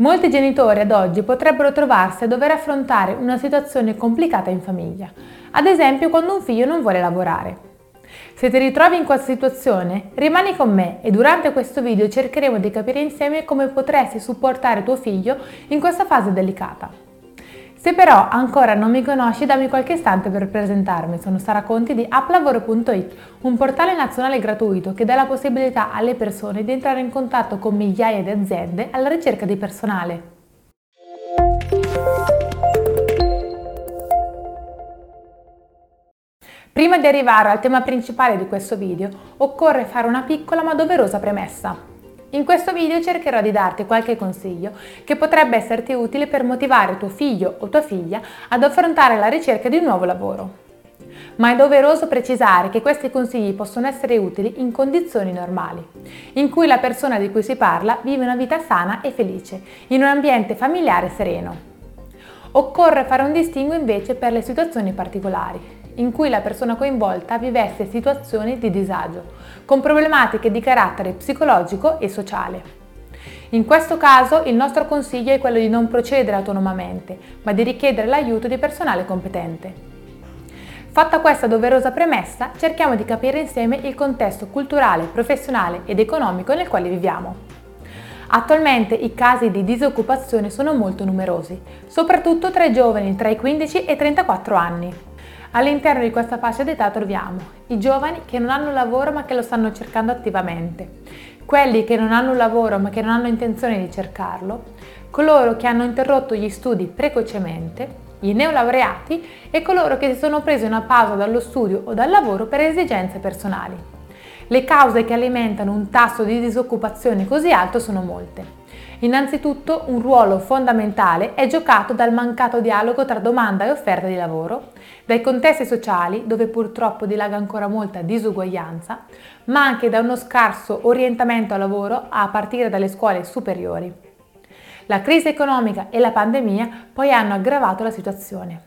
Molti genitori ad oggi potrebbero trovarsi a dover affrontare una situazione complicata in famiglia, ad esempio quando un figlio non vuole lavorare. Se ti ritrovi in questa situazione, rimani con me e durante questo video cercheremo di capire insieme come potresti supportare tuo figlio in questa fase delicata. Se però ancora non mi conosci, dammi qualche istante per presentarmi. Sono Sara Conti di applavoro.it, un portale nazionale gratuito che dà la possibilità alle persone di entrare in contatto con migliaia di aziende alla ricerca di personale. Prima di arrivare al tema principale di questo video, occorre fare una piccola ma doverosa premessa. In questo video cercherò di darti qualche consiglio che potrebbe esserti utile per motivare tuo figlio o tua figlia ad affrontare la ricerca di un nuovo lavoro. Ma è doveroso precisare che questi consigli possono essere utili in condizioni normali, in cui la persona di cui si parla vive una vita sana e felice, in un ambiente familiare sereno. Occorre fare un distinguo invece per le situazioni particolari, in cui la persona coinvolta vivesse situazioni di disagio, con problematiche di carattere psicologico e sociale. In questo caso il nostro consiglio è quello di non procedere autonomamente, ma di richiedere l'aiuto di personale competente. Fatta questa doverosa premessa, cerchiamo di capire insieme il contesto culturale, professionale ed economico nel quale viviamo. Attualmente i casi di disoccupazione sono molto numerosi, soprattutto tra i giovani tra i 15 e i 34 anni. All'interno di questa fascia d'età troviamo i giovani che non hanno lavoro ma che lo stanno cercando attivamente, quelli che non hanno un lavoro ma che non hanno intenzione di cercarlo, coloro che hanno interrotto gli studi precocemente, i neolaureati e coloro che si sono presi una pausa dallo studio o dal lavoro per esigenze personali. Le cause che alimentano un tasso di disoccupazione così alto sono molte. Innanzitutto un ruolo fondamentale è giocato dal mancato dialogo tra domanda e offerta di lavoro, dai contesti sociali dove purtroppo dilaga ancora molta disuguaglianza, ma anche da uno scarso orientamento al lavoro a partire dalle scuole superiori. La crisi economica e la pandemia poi hanno aggravato la situazione.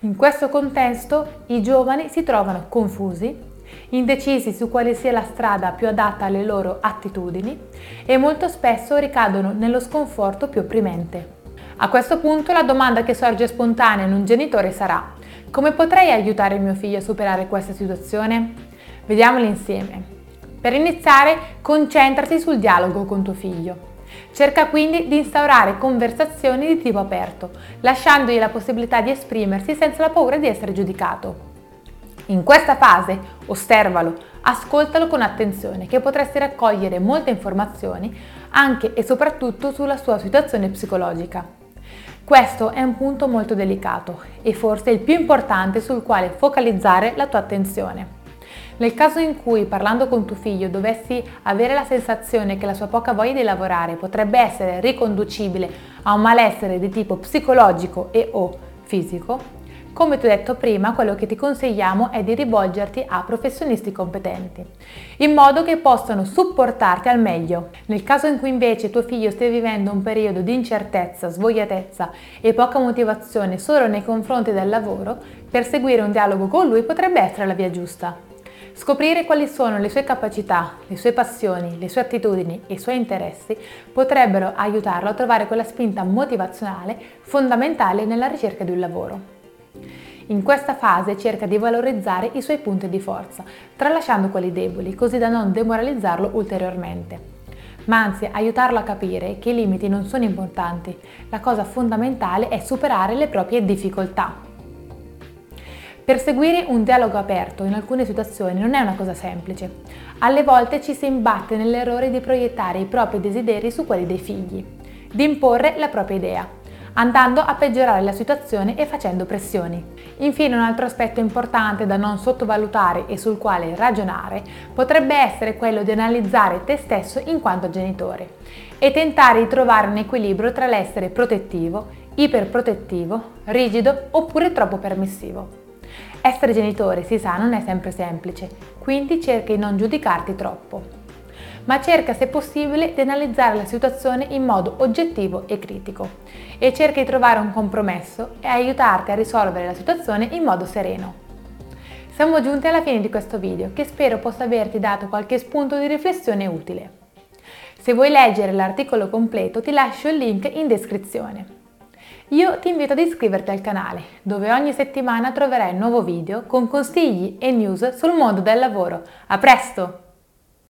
In questo contesto i giovani si trovano confusi, indecisi su quale sia la strada più adatta alle loro attitudini e molto spesso ricadono nello sconforto più opprimente. A questo punto la domanda che sorge spontanea in un genitore sarà come potrei aiutare mio figlio a superare questa situazione? Vediamolo insieme. Per iniziare, concentrati sul dialogo con tuo figlio. Cerca quindi di instaurare conversazioni di tipo aperto, lasciandogli la possibilità di esprimersi senza la paura di essere giudicato. In questa fase osservalo, ascoltalo con attenzione che potresti raccogliere molte informazioni anche e soprattutto sulla sua situazione psicologica. Questo è un punto molto delicato e forse il più importante sul quale focalizzare la tua attenzione. Nel caso in cui parlando con tuo figlio dovessi avere la sensazione che la sua poca voglia di lavorare potrebbe essere riconducibile a un malessere di tipo psicologico e o fisico, come ti ho detto prima, quello che ti consigliamo è di rivolgerti a professionisti competenti, in modo che possano supportarti al meglio. Nel caso in cui invece tuo figlio stia vivendo un periodo di incertezza, svogliatezza e poca motivazione solo nei confronti del lavoro, perseguire un dialogo con lui potrebbe essere la via giusta. Scoprire quali sono le sue capacità, le sue passioni, le sue attitudini e i suoi interessi potrebbero aiutarlo a trovare quella spinta motivazionale fondamentale nella ricerca di un lavoro. In questa fase cerca di valorizzare i suoi punti di forza, tralasciando quelli deboli, così da non demoralizzarlo ulteriormente. Ma anzi aiutarlo a capire che i limiti non sono importanti, la cosa fondamentale è superare le proprie difficoltà. Perseguire un dialogo aperto in alcune situazioni non è una cosa semplice. Alle volte ci si imbatte nell'errore di proiettare i propri desideri su quelli dei figli, di imporre la propria idea, andando a peggiorare la situazione e facendo pressioni. Infine un altro aspetto importante da non sottovalutare e sul quale ragionare potrebbe essere quello di analizzare te stesso in quanto genitore e tentare di trovare un equilibrio tra l'essere protettivo, iperprotettivo, rigido oppure troppo permissivo. Essere genitore, si sa, non è sempre semplice, quindi cerca di non giudicarti troppo ma cerca se possibile di analizzare la situazione in modo oggettivo e critico e cerca di trovare un compromesso e aiutarti a risolvere la situazione in modo sereno. Siamo giunti alla fine di questo video che spero possa averti dato qualche spunto di riflessione utile. Se vuoi leggere l'articolo completo ti lascio il link in descrizione. Io ti invito ad iscriverti al canale, dove ogni settimana troverai un nuovo video con consigli e news sul mondo del lavoro. A presto!